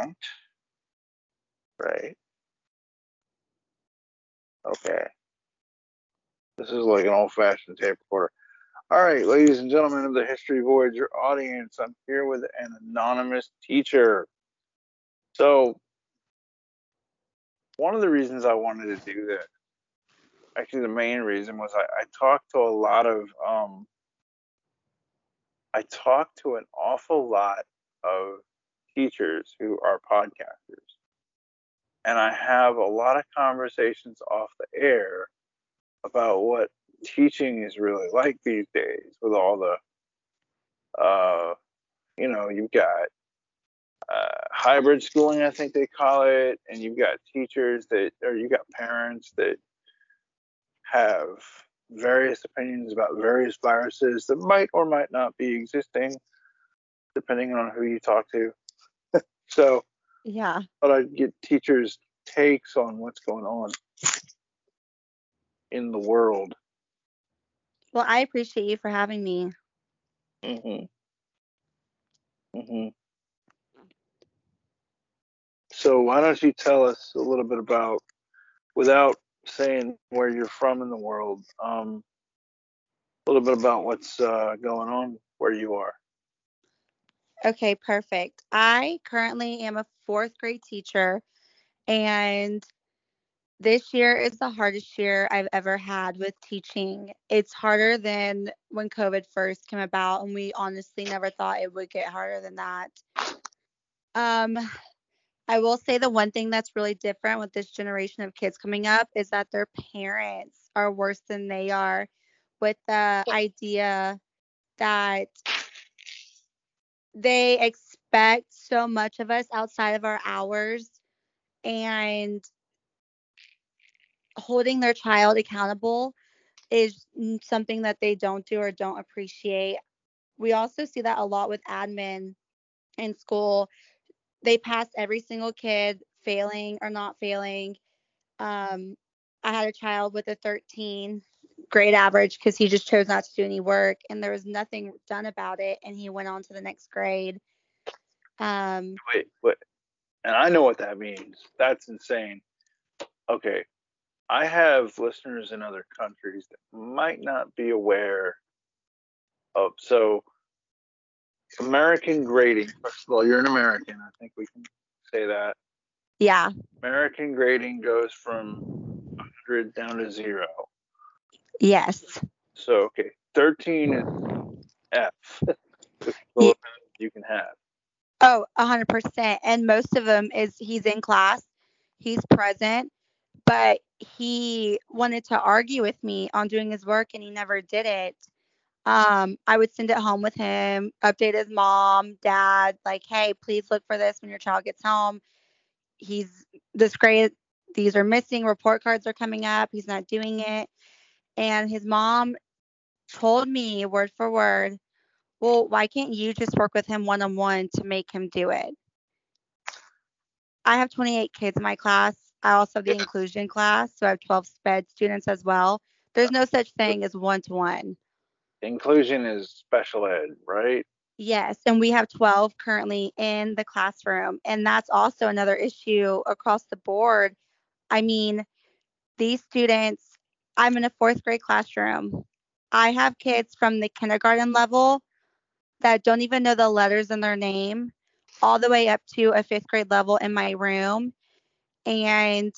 account. Right. Okay. This is like an old fashioned tape recorder. All right, ladies and gentlemen of the History Voyager audience, I'm here with an anonymous teacher. So, one of the reasons I wanted to do this, actually, the main reason was I, I talked to a lot of, um, I talked to an awful lot of teachers who are podcasters. And I have a lot of conversations off the air about what teaching is really like these days with all the uh you know you've got uh, hybrid schooling i think they call it and you've got teachers that or you've got parents that have various opinions about various viruses that might or might not be existing depending on who you talk to so yeah but i get teachers takes on what's going on in the world well, I appreciate you for having me. Mhm. Mhm. So why don't you tell us a little bit about, without saying where you're from in the world, um, a little bit about what's uh, going on where you are. Okay, perfect. I currently am a fourth grade teacher, and this year is the hardest year I've ever had with teaching. It's harder than when COVID first came about, and we honestly never thought it would get harder than that. Um, I will say the one thing that's really different with this generation of kids coming up is that their parents are worse than they are with the idea that they expect so much of us outside of our hours and holding their child accountable is something that they don't do or don't appreciate. We also see that a lot with admin in school. They pass every single kid failing or not failing. Um, I had a child with a 13 grade average because he just chose not to do any work and there was nothing done about it and he went on to the next grade. Um, wait, wait. And I know what that means. That's insane. Okay, I have listeners in other countries that might not be aware of. So, American grading, first of all, you're an American. I think we can say that. Yeah. American grading goes from 100 down to zero. Yes. So, okay, 13 is F. yeah. you can have. Oh, 100%. And most of them is he's in class, he's present, but he wanted to argue with me on doing his work and he never did it. Um, I would send it home with him, update his mom, dad, like, hey, please look for this when your child gets home. He's this grade, these are missing, report cards are coming up, he's not doing it. And his mom told me word for word, well, why can't you just work with him one on one to make him do it? I have 28 kids in my class. I also have the inclusion class, so I have 12 SPED students as well. There's no such thing as one to one. Inclusion is special ed, right? Yes, and we have 12 currently in the classroom, and that's also another issue across the board. I mean, these students, I'm in a fourth grade classroom. I have kids from the kindergarten level that don't even know the letters in their name, all the way up to a fifth grade level in my room and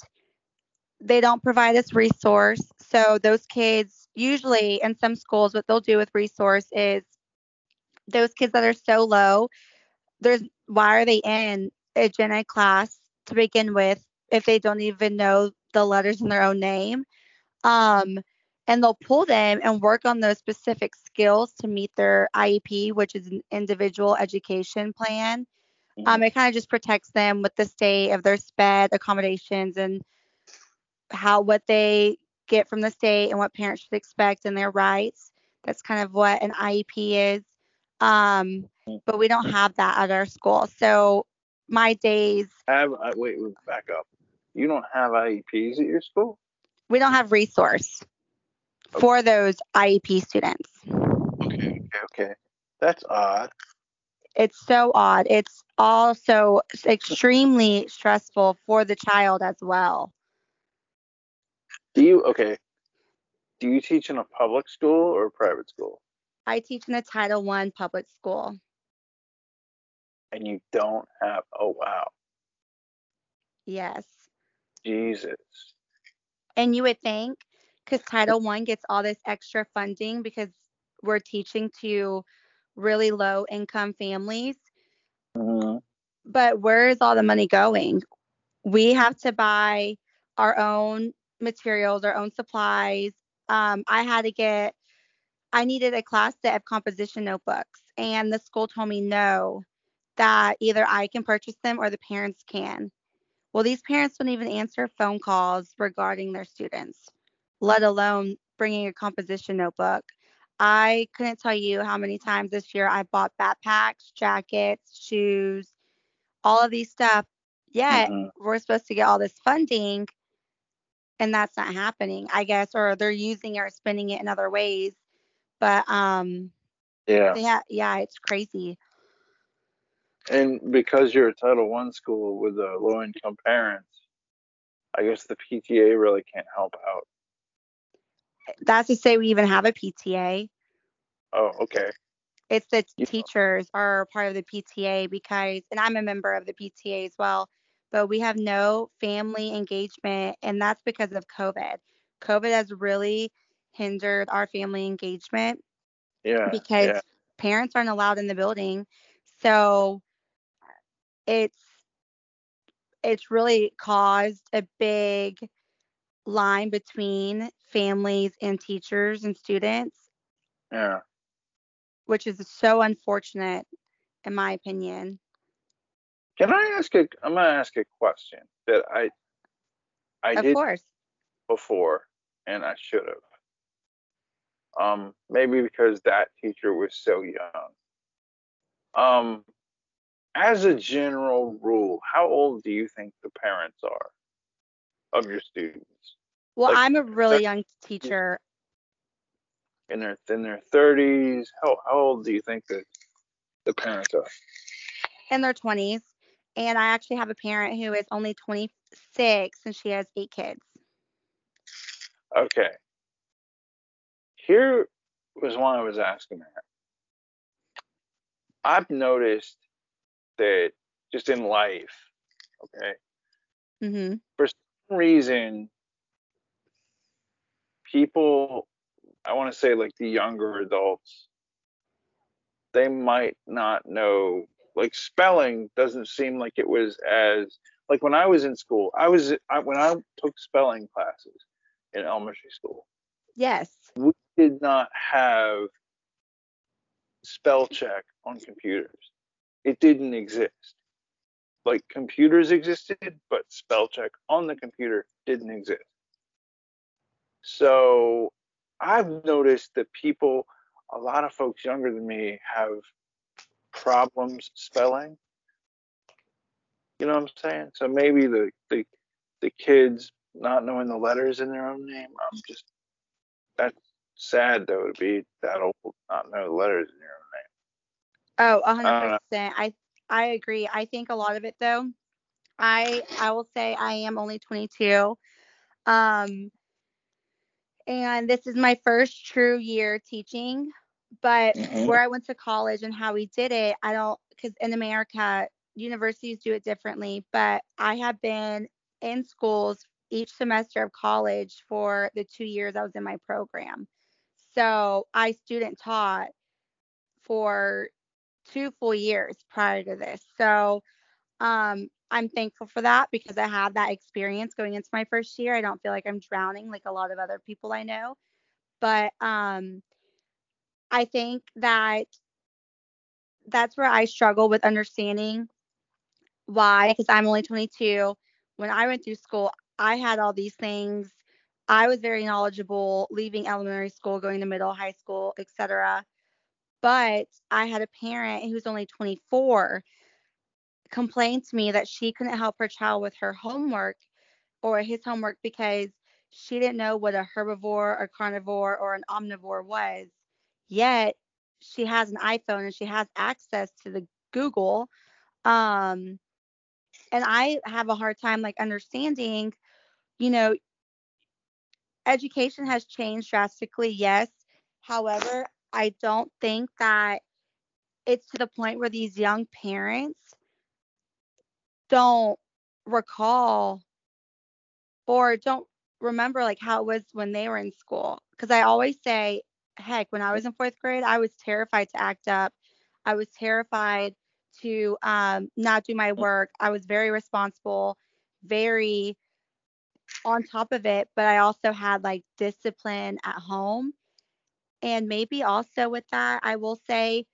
they don't provide us resource. So those kids usually in some schools what they'll do with resource is those kids that are so low, there's why are they in a gen ed class to begin with if they don't even know the letters in their own name? Um, and they'll pull them and work on those specific skills to meet their IEP, which is an individual education plan. Um, mm-hmm. it kind of just protects them with the state of their SPED accommodations and how what they get from the state and what parents should expect and their rights. That's kind of what an IEP is. Um, mm-hmm. but we don't have that at our school. So my days. Have uh, wait, wait, back up. You don't have IEPs at your school? We don't have resource for those IEP students. Okay, okay, okay. That's odd. It's so odd. It's also extremely stressful for the child as well. Do you okay? Do you teach in a public school or a private school? I teach in a Title One public school. And you don't have oh wow. Yes. Jesus. And you would think because Title One gets all this extra funding because we're teaching to really low income families. Mm-hmm. But where is all the money going? We have to buy our own materials, our own supplies. Um, I had to get, I needed a class set of composition notebooks, and the school told me no, that either I can purchase them or the parents can. Well, these parents don't even answer phone calls regarding their students, let alone bringing a composition notebook. I couldn't tell you how many times this year I bought backpacks, jackets, shoes, all of these stuff. Yet Mhm. we're supposed to get all this funding and that's not happening, I guess, or they're using it or spending it in other ways. But um Yeah. yeah, yeah, it's crazy. And because you're a Title One school with uh, low income parents, I guess the PTA really can't help out. That's to say we even have a PTA. Oh, okay. It's the teachers are part of the PTA because, and I'm a member of the PTA as well, but we have no family engagement, and that's because of COVID. COVID has really hindered our family engagement Yeah. because yeah. parents aren't allowed in the building. So it's it's really caused a big line between families and teachers and students, Yeah. which is so unfortunate in my opinion. Can I ask a? I'm gonna ask a question that I I of did course. before and I should have. Um, maybe because that teacher was so young. Um, as a general rule, how old do you think the parents are of your students? Well, like, I'm a really young teacher. In their in their 30s? How how old do you think the the parents are? in their 20s and i actually have a parent who is only 26 and she has eight kids Okay. Here was one I was asking that. I've noticed that just in life, okay, hmm for some reason, people, I want to say like the younger adults, they might not know, like spelling doesn't seem like it was as, like when I was in school, I was, I, when I took spelling classes in elementary school, yes. we did not have spell check on computers. It didn't exist. Like computers existed, but spell check on the computer didn't exist. So I've noticed that people, a lot of folks younger than me, have problems spelling. You know what I'm saying? So maybe the the, the kids not knowing the letters in their own name. I'm just that's sad though to be that old not know the letters in your own. Oh I 100% i i agree. I think a lot of it though. I i will say i am only 22 um and this is my first true year teaching but Mhm. where i went to college and how we did it i don't because in america universities do it differently but i have been in schools each semester of college for the two years i was in my program. So i student taught for two full years prior to this. So um i'm thankful for that because i had that experience going into my first year. I don't feel like i'm drowning like a lot of other people i know. But um i think that that's where i struggle with understanding why because i'm only 22 when i went through school i had all these things. I was very knowledgeable leaving elementary school going to middle high school etc but i had a parent who was only 24 complain to me that she couldn't help her child with her homework or his homework because she didn't know what a herbivore, a carnivore, or an omnivore was. Yet she has an iPhone and she has access to the Google. Um, and I have a hard time like understanding, you know, education has changed drastically, yes. However, I don't think that it's to the point where these young parents don't recall or don't remember like how it was when they were in school. Because I always say, heck, when I was in fourth grade, I was terrified to act up. I was terrified to um, not do my work. I was very responsible, very on top of it, but I also had like discipline at home. And maybe also with that, I will say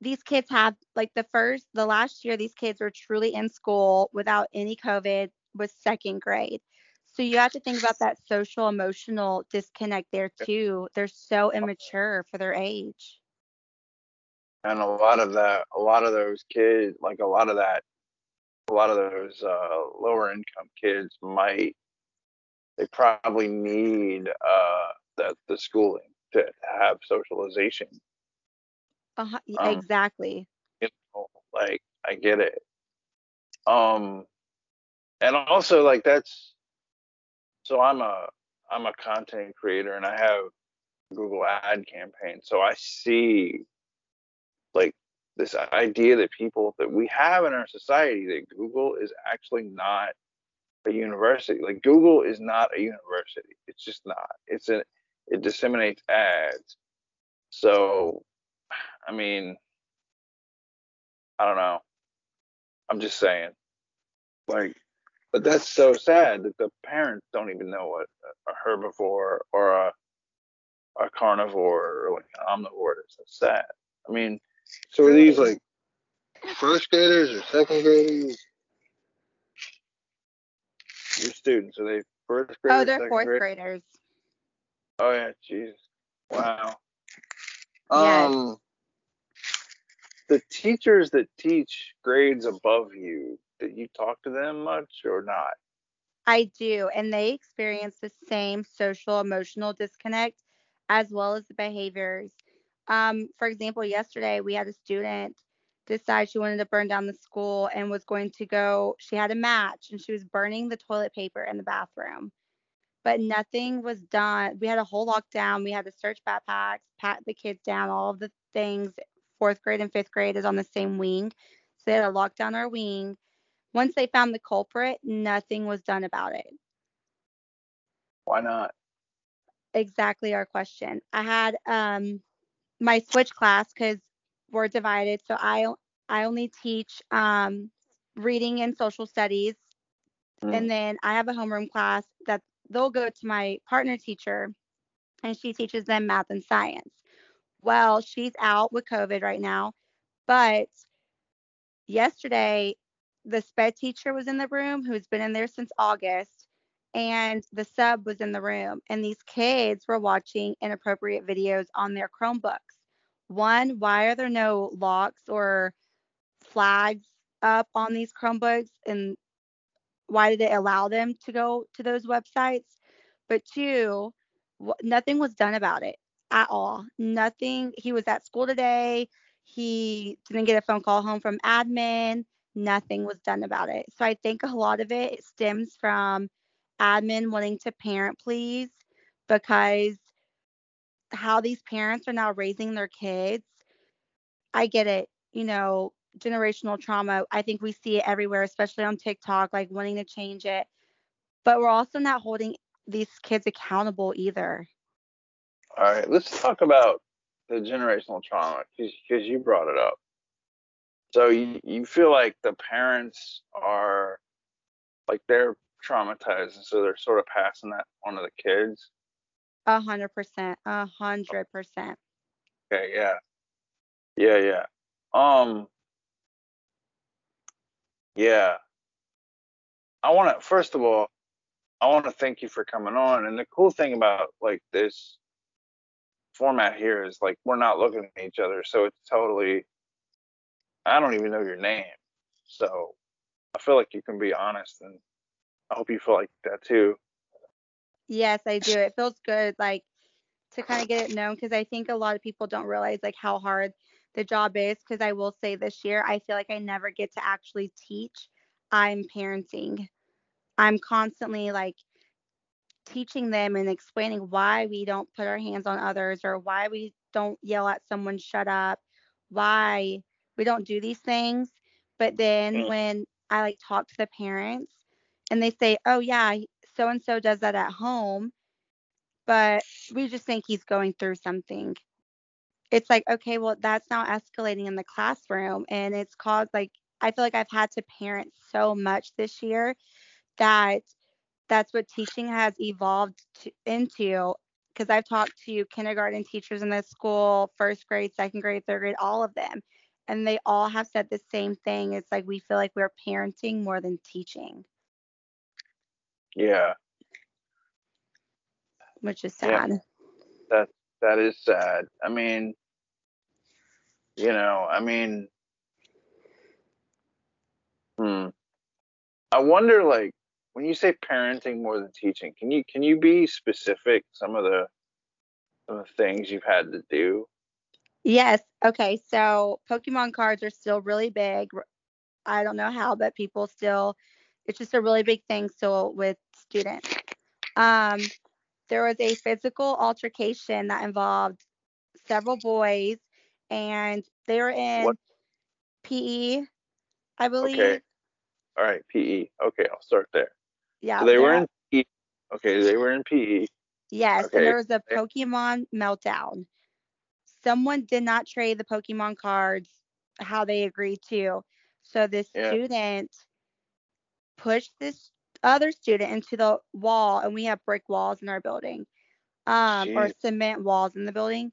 these kids have like the first, the last year, these kids were truly in school without any COVID, was second grade. So you have to think about that social emotional disconnect there too. They're so immature for their age. And a lot of that, a lot of those kids, like a lot of that, a lot of those uh, lower income kids might, they probably need uh, the the schooling to have socialization. Uh-huh, um, exactly. You know, like I get it. Um, and also like that's so I'm a I'm a content creator and I have Google ad campaign. So I see like this idea that people that we have in our society that Google is actually not a university. Like Google is not a university. It's just not. It's a it disseminates ads. So I mean I don't know. I'm just saying. Like but that's so sad that the parents don't even know what a herbivore or a a carnivore or like an omnivore is. That's sad. I mean, so are these like first graders or second graders? Your students are they first oh, graders? Oh, they're fourth graders. Oh yeah, Jesus, wow. Yes. Um, the teachers that teach grades above you, did you talk to them much or not? I do, and they experience the same social emotional disconnect as well as the behaviors. Um, for example, yesterday we had a student decide she wanted to burn down the school and was going to go, she had a match and she was burning the toilet paper in the bathroom. But nothing was done. We had a whole lockdown. We had to search backpacks, pat the kids down, all of the things. Fourth grade and fifth grade is on the same wing. So they had to lock down our wing. Once they found the culprit, nothing was done about it. Why not? Exactly our question. I had um my switch class because we're divided. So I I only teach um, reading and social studies, mm. and then I have a homeroom class that they'll go to my partner teacher, and she teaches them math and science. Well, she's out with COVID right now, but yesterday the sped teacher was in the room who's been in there since August and the sub was in the room and these kids were watching inappropriate videos on their Chromebooks. One, why are there no locks or flags up on these Chromebooks and why did it allow them to go to those websites? But two, nothing was done about it at all. Nothing. He was at school today. He didn't get a phone call home from admin. Nothing was done about it. So I think a lot of it stems from admin wanting to parent please because how these parents are now raising their kids, I get it. You know, generational trauma, I think we see it everywhere, especially on TikTok, like wanting to change it. But we're also not holding these kids accountable either. All right, let's talk about the generational trauma because you brought it up. So you, you feel like the parents are like they're traumatized, and so they're sort of passing that on to the kids. A hundred percent. A hundred percent. Okay, yeah. Yeah, yeah. Um yeah. I wanna first of all, I wanna thank you for coming on. And the cool thing about like this format here is like we're not looking at each other, so it's totally I don't even know your name. So I feel like you can be honest and I hope you feel like that too. Yes, I do. It feels good, like to kind of get it known because I think a lot of people don't realize like how hard the job is because I will say this year, I feel like I never get to actually teach. I'm parenting. I'm constantly like teaching them and explaining why we don't put our hands on others or why we don't yell at someone, shut up, why we don't do these things. But then Mm. when I like talk to the parents and they say, oh, yeah, so and so does that at home, but we just think he's going through something. It's like, okay, well, that's now escalating in the classroom. And it's caused like, I feel like I've had to parent so much this year that that's what teaching has evolved to, into. Because I've talked to kindergarten teachers in this school, first grade, second grade, third grade, all of them. And they all have said the same thing. It's like we feel like we're parenting more than teaching, Yeah, which is sad. Yeah. that that is sad. I mean, you know, I mean, hmm. I wonder, like, when you say parenting more than teaching, can you can you be specific? Some of the some of the things you've had to do. Yes. Okay. So Pokemon cards are still really big. I don't know how, but people still, it's just a really big thing still with students. Um, there was a physical altercation that involved several boys, and they were in What- PE, I believe. Okay. All right, PE. Okay, I'll start there. Yeah. So they were in PE. Okay, they were in PE. Yes, Okay. and there was a Pokemon meltdown. Someone did not trade the Pokemon cards how they agreed to. So this Yeah. student pushed this other student into the wall, and we have brick walls in our building, um, or cement walls in the building,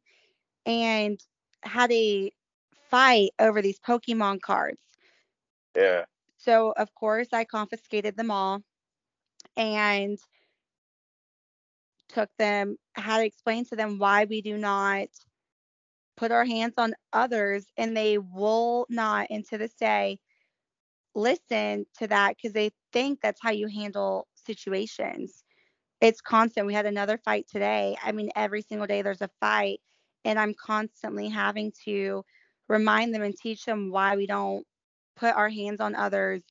and had a fight over these Pokemon cards. Yeah. So of course I confiscated them all and took them, had to explain to them why we do not put our hands on others and they will not and to this day listen to that because they think that's how you handle situations. It's constant. We had another fight today. I mean, every single day there's a fight, and I'm constantly having to remind them and teach them why we don't put our hands on others.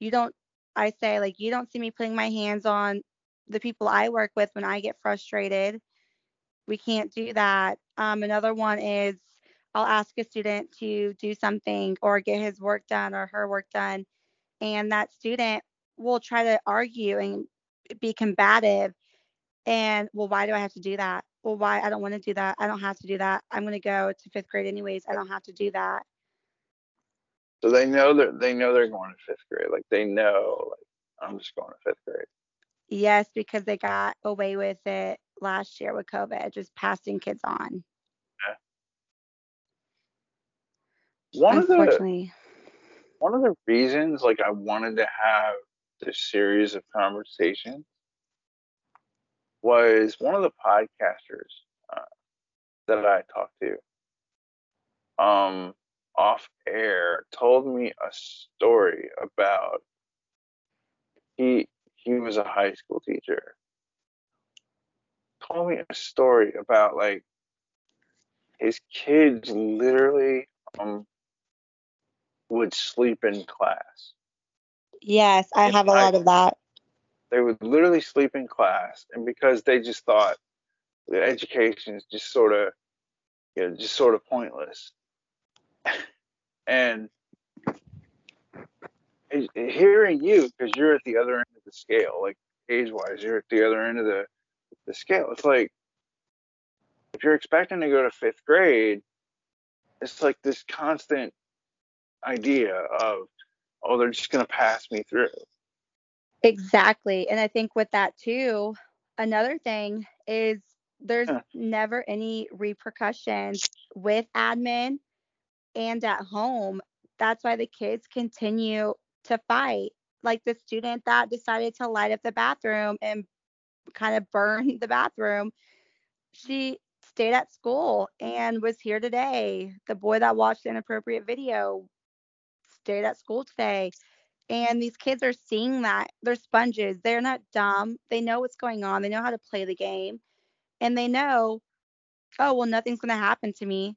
You don't, I say, like, you don't see me putting my hands on the people I work with when I get frustrated. We can't do that. Um, another one is I'll ask a student to do something or get his work done or her work done, and that student will try to argue and be combative. And, well, why do I have to do that? Well, why? I don't want to do that. I don't have to do that. I'm going to go to fifth grade anyways. I don't have to do that. So they know that they know they're going to fifth grade. Like they know, like I'm just going to fifth grade. Yes, because they got away with it last year with COVID, just passing kids on. One of the Unfortunately. one of the reasons, like I wanted to have this series of conversations, was one of the podcasters uh, that I talked to, um, off air, told me a story about he he was a high school teacher. Told me a story about like his kids literally um would sleep in class. Yes, I have a I- lot of that. They would literally sleep in class, and because they just thought that education is just sort of, you know, just sort of pointless. and hearing you, because you're at the other end of the scale, like age-wise, you're at the other end of the the scale. It's like if you're expecting to go to fifth grade, it's like this constant idea of, oh, they're just gonna pass me through. Exactly. And I think with that too, another thing is there's Huh. never any repercussions with admin and at home. That's why the kids continue to fight. Like the student that decided to light up the bathroom and kind of burn the bathroom, she stayed at school and was here today. The boy that watched inappropriate video stayed at school today. And these kids are seeing that. They're sponges. They're not dumb. They know what's going on. They know how to play the game. And they know, oh, well, nothing's going to happen to me.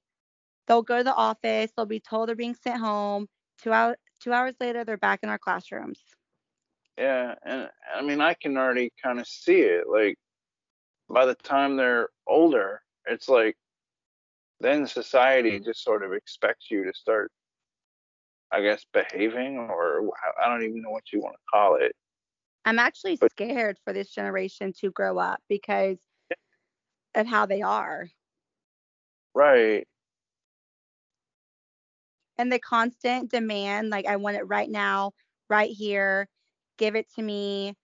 they'll go to the office, they'll be told they're being sent home. Two hours two hours later, they're back in our classrooms. Yeah, and I mean, I can already kind of see it. Like, by the time they're older, it's like then society mm. just sort of expects you to start, I guess, behaving, or I don't even know what you want to call it. I'm actually but, scared for this generation to grow up because yeah. of how they are. Right. And the constant demand, like, I want it right now, right here give it to me.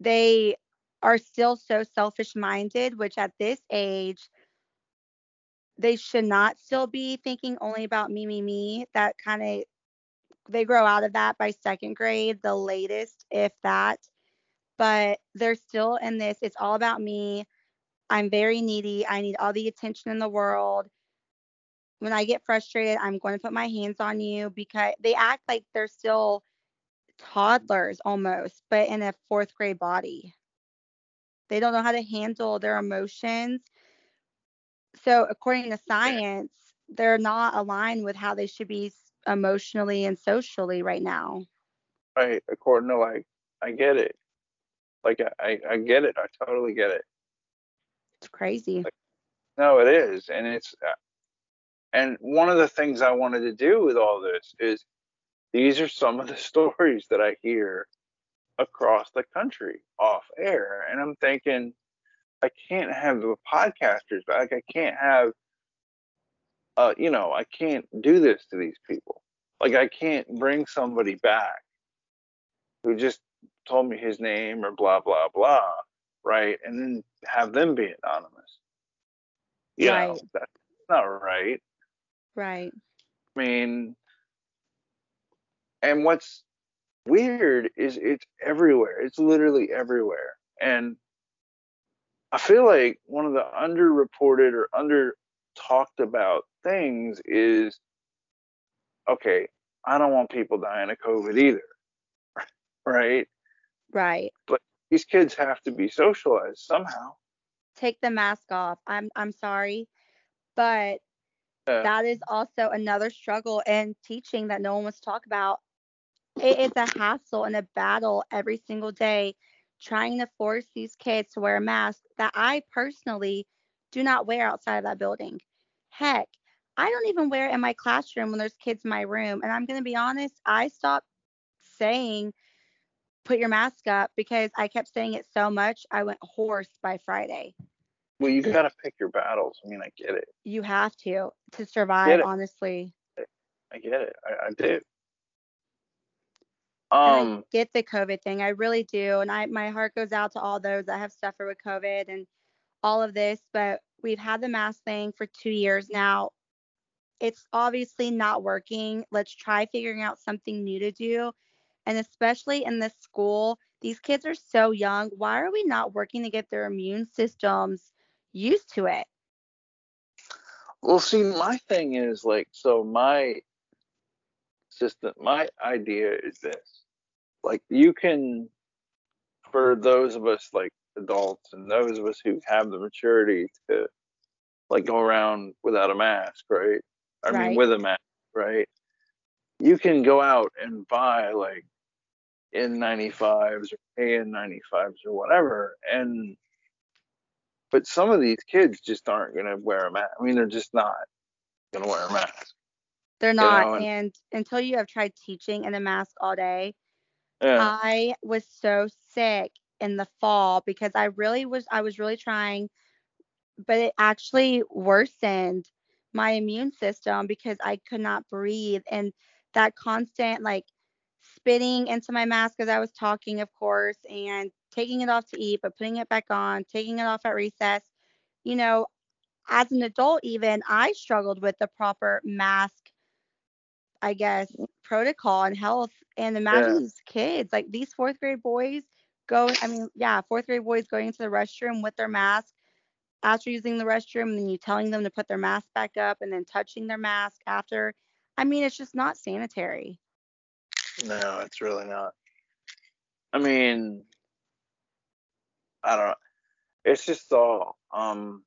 They are still so selfish minded, which at this age, they should not still be thinking only about me, me, me. That kind of, they grow out of that by second grade, the latest, if that. But they're still in this, it's all about me. I'm very needy. I need all the attention in the world. When I get frustrated, I'm going to put my hands on you because they act like they're still toddlers almost, but in a fourth grade body. They don't know how to handle their emotions. So, according to science, they're not aligned with how they should be emotionally and socially right now. Right. According to like, I get it. Like, I, I get it. I totally get it. It's crazy. Like, no, it is. And it's, uh, and one of the things I wanted to do with all this is these are some of the stories that I hear across the country off air. And I'm thinking, I can't have the podcasters back. I can't have, uh, you know, I can't do this to these people. Like, I can't bring somebody back who just told me his name or blah, blah, blah, right? And then have them be anonymous. You right. know, that's not right. Right. I mean, and what's weird is it's everywhere. It's literally everywhere. And I feel like one of the underreported or under talked about things is okay, I don't want people dying of COVID either. Right? Right. But these kids have to be socialized somehow. Take the mask off. I'm I'm sorry. But that is also another struggle in teaching that no one wants to talk about it is a hassle and a battle every single day trying to force these kids to wear a mask that I personally do not wear outside of that building. Heck, I don't even wear it in my classroom when there's kids in my room. And I'm going to be honest, I stopped saying, put your mask up because I kept saying it so much, I went hoarse by Friday. Well, you got to pick your battles. I mean, I get it. You have to to survive, honestly. I get it. I, I do. Um, I get the COVID thing. I really do. And I my heart goes out to all those that have suffered with COVID and all of this, but we've had the mask thing for two years now. It's obviously not working. Let's try figuring out something new to do. And especially in this school, these kids are so young. Why are we not working to get their immune systems used to it? Well, see, my thing is like, so my system, my idea is this like you can for those of us like adults and those of us who have the maturity to like go around without a mask, right? I right. mean with a mask, right? You can go out and buy like N95s or KN95s or whatever and but some of these kids just aren't going to wear a mask. I mean, they're just not going to wear a mask. They're not. You know? and, and until you have tried teaching in a mask all day, yeah. I was so sick in the fall because I really was I was really trying but it actually worsened my immune system because I could not breathe and that constant like spitting into my mask as I was talking of course and taking it off to eat but putting it back on, taking it off at recess. You know, as an adult even I struggled with the proper mask I guess, protocol and health. And imagine yeah. these kids, like these fourth grade boys go, I mean, yeah, fourth grade boys going into the restroom with their mask after using the restroom, and then you telling them to put their mask back up and then touching their mask after. I mean, it's just not sanitary. No, it's really not. I mean, I don't know. It's just all um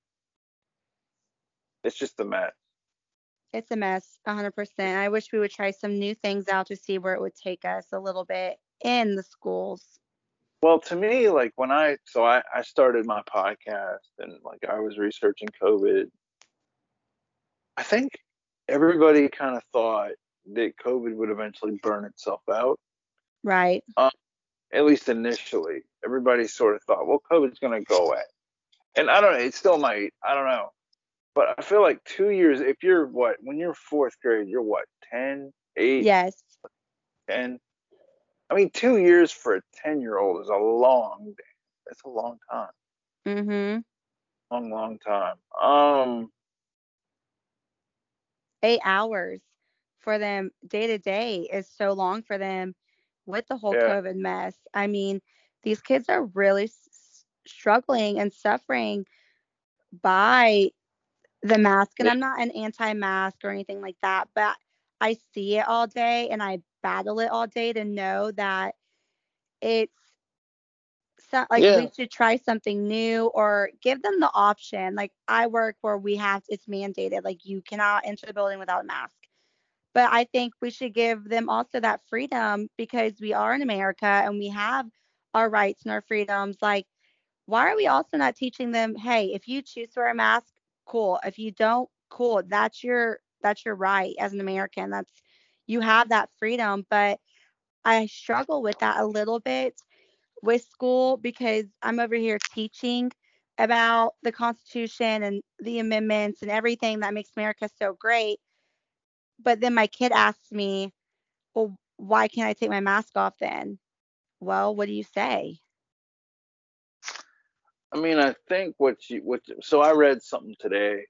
it's just a mess. It's a mess, 100%. I wish we would try some new things out to see where it would take us a little bit in the schools. Well, to me, like when I so I, I started my podcast and like I was researching COVID, I think everybody kind of thought that COVID would eventually burn itself out. Right. Um, at least initially, everybody sort of thought, well, COVID's going to go away, and I don't know, it still might. I don't know, but I feel like two years. If you're what when you're fourth grade, you're what 10, 8, Yes. 10. I mean, two years for a 10 year old is a long, day. that's a long time. Mm hmm. Long, long time. Um, Eight hours for them day to day is so long for them with the whole Yeah. COVID mess. I mean, these kids are really s- struggling and suffering by the mask. And. I'm not an anti mask or anything like that, but I see it all day and I battle it all day to know that it's so, like Yeah. we should try something new or give them the option. Like I work where we have it's mandated, like you cannot enter the building without a mask. But I think we should give them also that freedom because we are in America and we have our rights and our freedoms. Like, why are we also not teaching them, hey, if you choose to wear a mask, cool. If you don't, cool. That's your that's your right as an American. That's you have that freedom. But I struggle with that a little bit with school because I'm over here teaching about the Constitution and the amendments and everything that makes America so great. But then my kid asks me, well, why can't I take my mask off then? Well, what do you say? I mean, I think what you, what, so I read something today.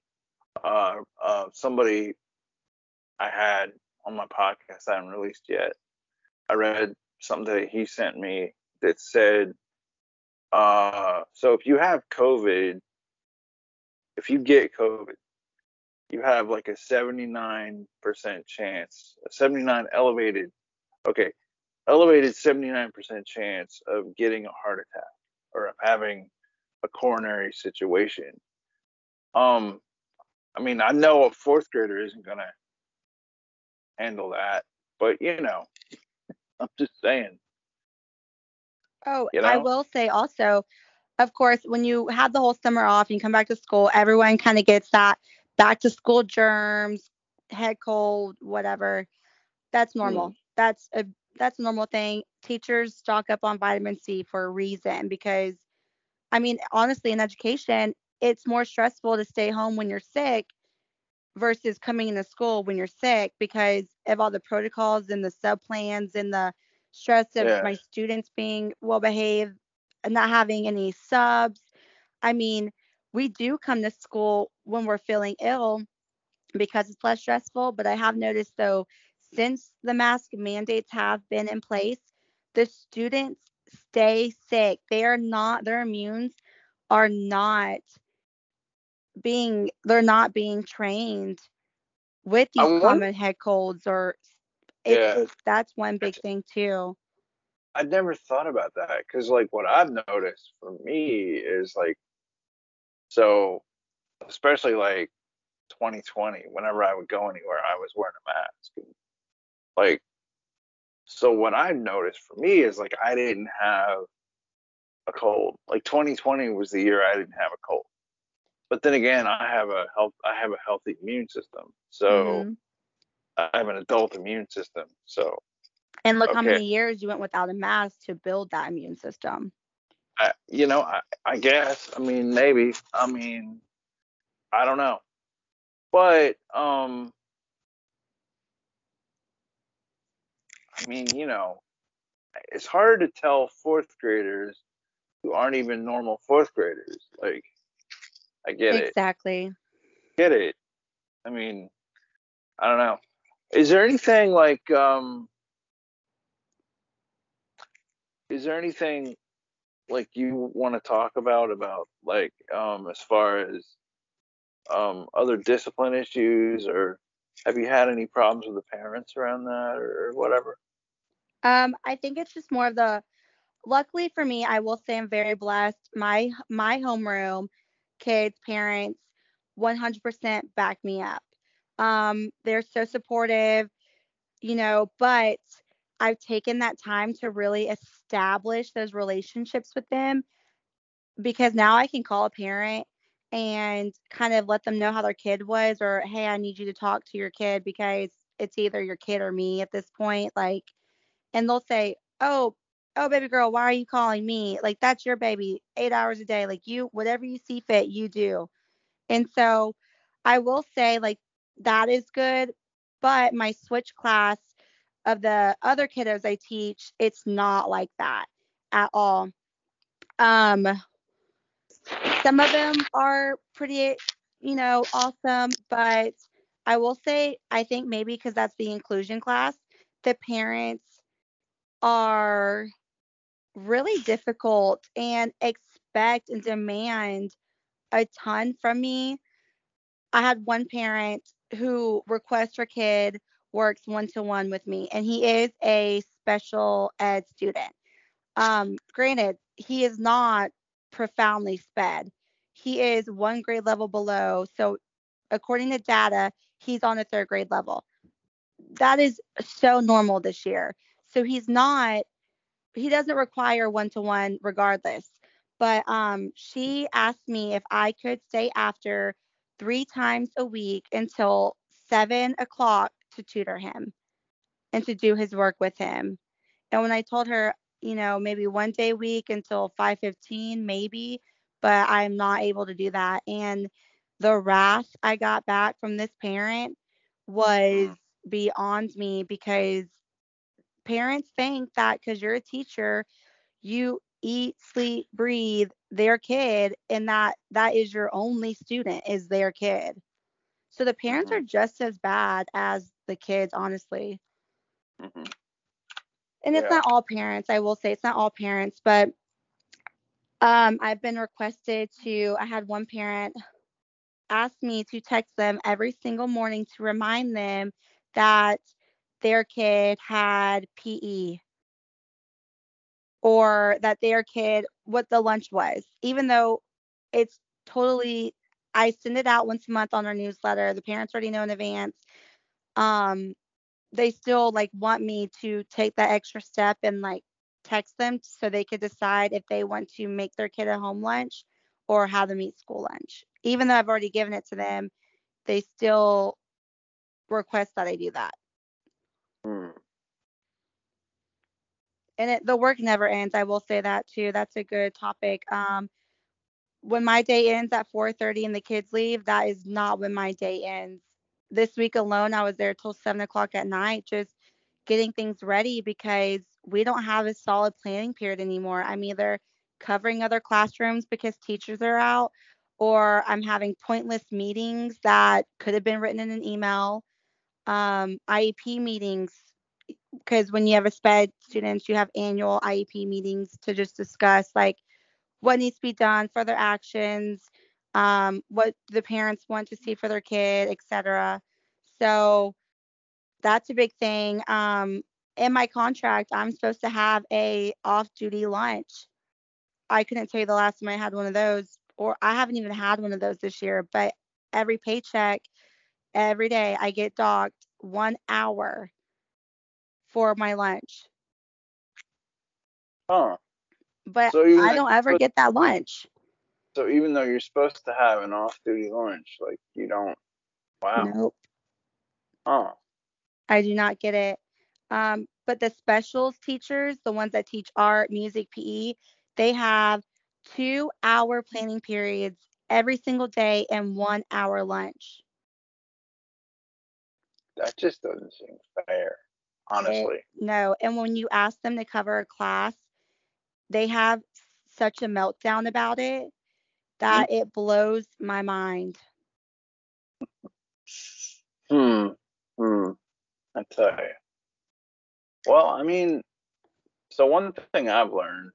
Uh, uh, somebody I had on my podcast I haven't released yet. I read something that he sent me that said, uh, so if you have COVID, if you get COVID, you have like a 79% chance, a 79 elevated, okay, elevated 79% chance of getting a heart attack or of having a coronary situation. Um, I mean, I know a fourth grader isn't gonna handle that, but you know, I'm just saying. Oh, You I will say also, of course, when you have the whole summer off and you come back to school, everyone kind of gets that back to school germs, head cold, whatever. That's normal. That's a that's a normal thing. Teachers stock up on vitamin C for a reason because I mean, honestly, in education, it's more stressful to stay home when you're sick versus coming into school when you're sick because of all the protocols and the sub plans and the stress of Yeah. my students being well behaved and not having any subs. I mean, we do come to school when we're feeling ill because it's less stressful, but I have noticed though, since the mask mandates have been in place, the students stay sick. They are not, their immunes are not being, they're not being trained with these won- common head colds or it's, Yeah. that's one big thing too. I never thought about that because, like, what I've noticed for me is like, so especially like 2020, whenever I would go anywhere, I was wearing a mask. Like, so what I've noticed for me is like I didn't have a cold. Like 2020 was the year I didn't have a cold. But then again, I have a health, I have a healthy immune system. So Mhm. I have an adult immune system. So And look how many years you went without a mask to build that immune system. I, you know, I, I guess. I mean, maybe. I mean, I don't know. But um, I mean, you know, it's hard to tell fourth graders who aren't even normal fourth graders. Like, I get it, exactly. get it. I mean, I don't know. Is there anything like um? Is there anything like you want to talk about about like um as far as um other discipline issues or have you had any problems with the parents around that or whatever Um, I think it's just more of the luckily for me, I will say I'm very blessed. My my homeroom, kids, parents, 100% back me up. Um, they're so supportive, you know, but I've taken that time to really establish those relationships with them because now I can call a parent and kind of let them know how their kid was or hey, I need you to talk to your kid because it's either your kid or me at this point like and they'll say, "Oh, oh baby girl, why are you calling me? Like that's your baby 8 hours a day. Like you whatever you see fit, you do." And so I will say like that is good, but my switch class of the other kiddos I teach, it's not like that at all. Um, some of them are pretty, you know, awesome, but I will say, I think maybe because that's the inclusion class, the parents are really difficult and expect and demand a ton from me. I had one parent who requests her kid works one to one with me, and he is a special ed student. Um, granted, he is not profoundly sped. He is one grade level below. So, according to data, he's on a third grade level. That is so normal this year. So, he's not, he doesn't require one to one regardless. But um, she asked me if I could stay after three times a week until seven o'clock to tutor him and to do his work with him. And when I told her, you know, maybe one day a week until 5:15 maybe, but I'm not able to do that. And the wrath I got back from this parent was beyond me because parents think that cuz you're a teacher, you eat, sleep, breathe their kid and that that is your only student is their kid. So the parents Mhm. are just as bad as the kids, honestly. hmm And it's Yeah. not all parents. I will say it's not all parents, but um, I've been requested to. I had one parent ask me to text them every single morning to remind them that their kid had PE or that their kid what the lunch was, even though it's totally. I send it out once a month on our newsletter. The parents already know in advance. Um, they still like want me to take that extra step and like text them so they could decide if they want to make their kid a home lunch or have them eat school lunch. Even though I've already given it to them, they still request that I do that. Mm. And it, the work never ends. I will say that too. That's a good topic. Um, when my day ends at 4:30 and the kids leave, that is not when my day ends. This week alone, I was there till seven o'clock at night, just getting things ready because we don't have a solid planning period anymore. I'm either covering other classrooms because teachers are out, or I'm having pointless meetings that could have been written in an email. Um, IEP meetings, because when you have a SPED students, you have annual IEP meetings to just discuss like what needs to be done, further actions, um, what the parents want to see for their kid, etc. So that's a big thing. Um, in my contract, I'm supposed to have a off-duty lunch. I couldn't tell you the last time I had one of those, or I haven't even had one of those this year. But every paycheck, every day, I get docked one hour for my lunch. Huh. But So I don't ever get that lunch. So even though you're supposed to have an off-duty lunch, like you don't. Wow. Nope. Huh. I do not get it. Um, but the specials teachers, the ones that teach art, music, PE, they have two hour planning periods every single day and one hour lunch. That just doesn't seem fair, honestly. No. And when you ask them to cover a class, they have such a meltdown about it that it blows my mind. Hmm. Hmm. I tell you. Well, I mean, so one thing I've learned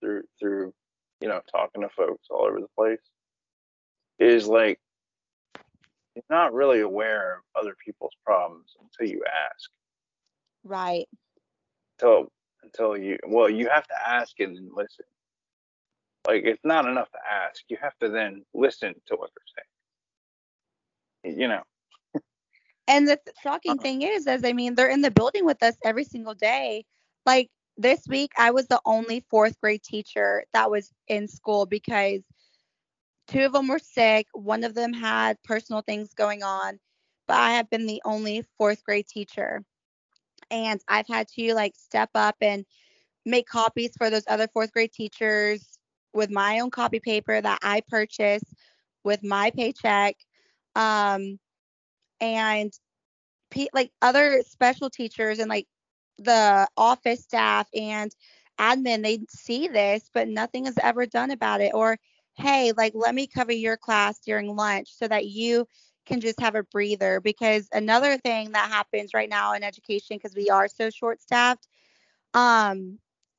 through through you know talking to folks all over the place is like you're not really aware of other people's problems until you ask. Right. Until until you well, you have to ask and then listen. Like it's not enough to ask. You have to then listen to what they're saying. You know. And the shocking uh-huh. thing is, is I mean, they're in the building with us every single day. Like this week, I was the only fourth grade teacher that was in school because two of them were sick. One of them had personal things going on, but I have been the only fourth grade teacher. And I've had to like step up and make copies for those other fourth grade teachers with my own copy paper that I purchased with my paycheck. Um, and like other special teachers and like the office staff and admin, they see this, but nothing is ever done about it. Or, hey, like, let me cover your class during lunch so that you can just have a breather. Because another thing that happens right now in education, because we are so short staffed, um,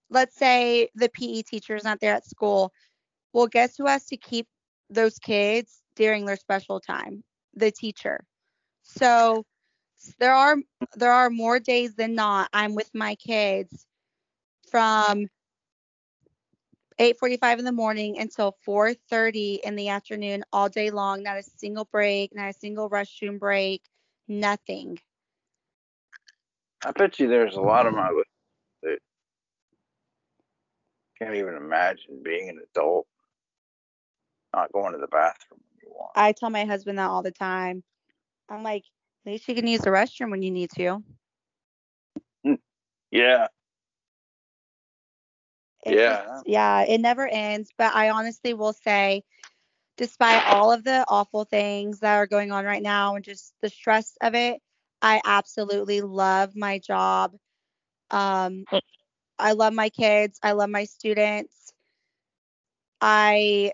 let's say the PE teacher is not there at school. Well, guess who has to keep those kids during their special time? The teacher. So there are there are more days than not I'm with my kids from 8:45 in the morning until 4:30 in the afternoon all day long, not a single break, not a single restroom break, nothing. I bet you there's a lot of my that can't even imagine being an adult not going to the bathroom when you want. I tell my husband that all the time. I'm like, at least you can use the restroom when you need to. Mm, yeah. It yeah. Just, yeah, it never ends. But I honestly will say, despite all of the awful things that are going on right now and just the stress of it, I absolutely love my job. Um, I love my kids. I love my students. I,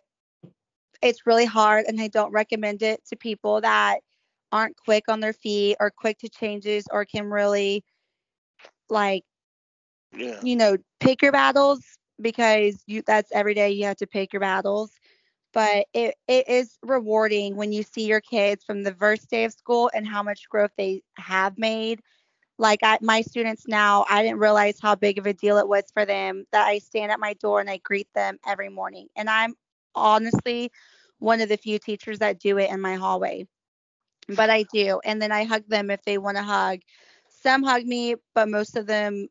it's really hard and I don't recommend it to people that aren't quick on their feet or quick to changes or can really like yeah. you know pick your battles because you that's every day you have to pick your battles but it, it is rewarding when you see your kids from the first day of school and how much growth they have made like I, my students now i didn't realize how big of a deal it was for them that i stand at my door and i greet them every morning and i'm honestly one of the few teachers that do it in my hallway but I do. And then I hug them if they want to hug. Some hug me, but most of them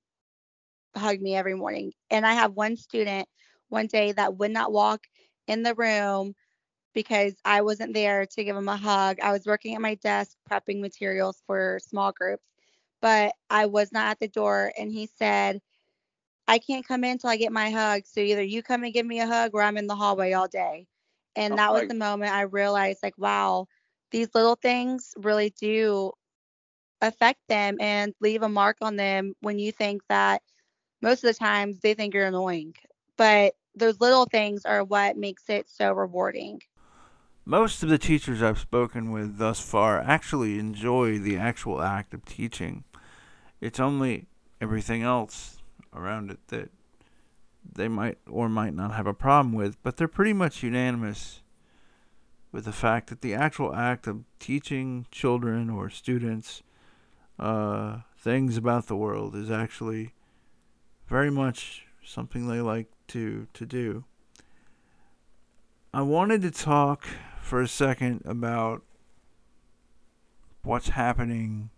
hug me every morning. And I have one student one day that would not walk in the room because I wasn't there to give him a hug. I was working at my desk prepping materials for small groups, but I was not at the door. And he said, I can't come in until I get my hug. So either you come and give me a hug or I'm in the hallway all day. And oh, that was the moment I realized, like, wow, these little things really do affect them and leave a mark on them when you think that most of the times they think you're annoying. But those little things are what makes it so rewarding. Most of the teachers I've spoken with thus far actually enjoy the actual act of teaching. It's only everything else around it that they might or might not have a problem with, but they're pretty much unanimous with the fact that the actual act of teaching children or students uh, things about the world is actually very much something they like to to do. I wanted to talk for a second about what's happening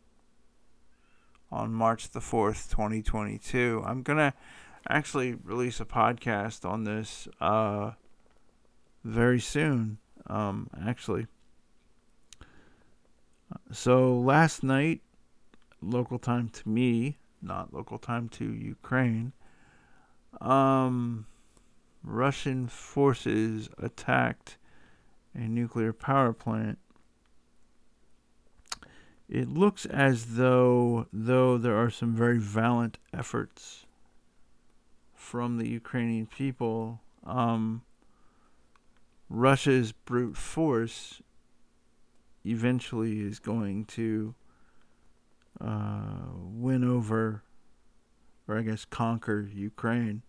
on March the 4th, 2022. I'm going to actually release a podcast on this uh, very soon um, actually. So last night, local time to me, not local time to Ukraine, um, Russian forces attacked a nuclear power plant. It looks as though, though there are some very valiant efforts from the Ukrainian people, um, Russia's brute force eventually is going to uh, win over, or I guess conquer Ukraine.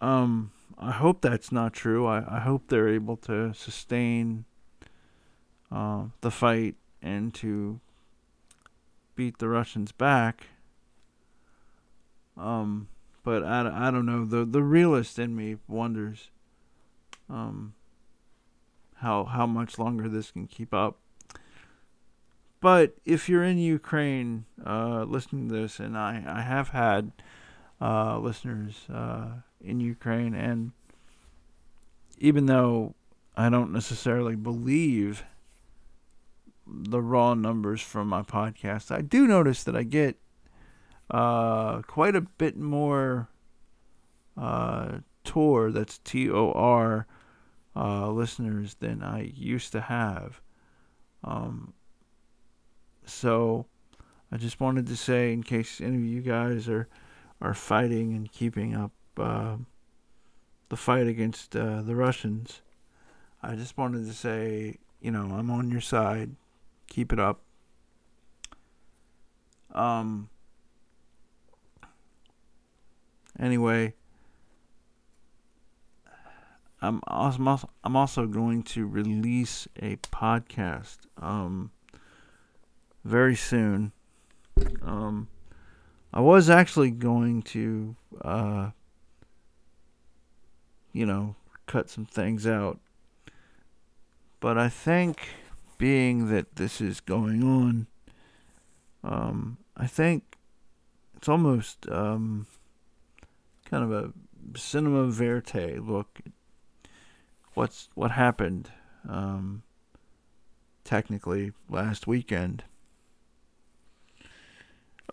Um, I hope that's not true. I, I hope they're able to sustain uh, the fight and to beat the Russians back. Um, but I, I don't know. The the realist in me wonders um, how how much longer this can keep up. But if you're in Ukraine uh, listening to this, and I, I have had uh, listeners uh, in Ukraine, and even though I don't necessarily believe the raw numbers from my podcast, I do notice that I get uh, quite a bit more uh, Tor, that's T O R, uh, listeners than I used to have. Um, so I just wanted to say, in case any of you guys are are fighting and keeping up uh, the fight against uh, the Russians, I just wanted to say, you know, I'm on your side. Keep it up. Um. Anyway, I'm also I'm also going to release a podcast um very soon. Um, I was actually going to uh you know cut some things out, but I think being that this is going on, um, I think it's almost um kind of a cinema verite look what's what happened um, technically last weekend.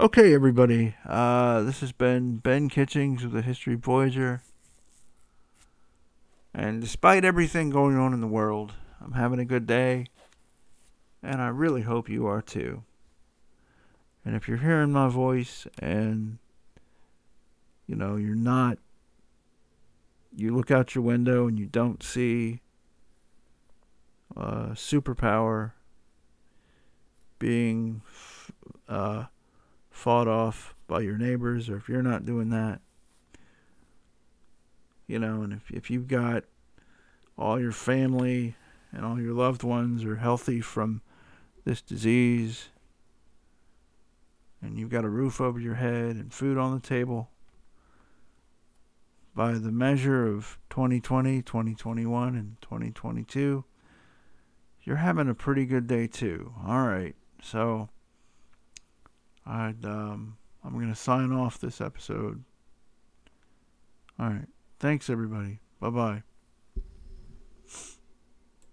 Okay, everybody. Uh, this has been Ben Kitchings of the History Voyager. And despite everything going on in the world, I'm having a good day. And I really hope you are too. And if you're hearing my voice and, you know, you're not you look out your window and you don't see uh, superpower being uh, fought off by your neighbors, or if you're not doing that, you know, and if if you've got all your family and all your loved ones are healthy from this disease, and you've got a roof over your head and food on the table, by the measure of 2020, 2021, and 2022, you're having a pretty good day too. All right, so I'd um, I'm gonna sign off this episode. All right, thanks everybody. Bye bye.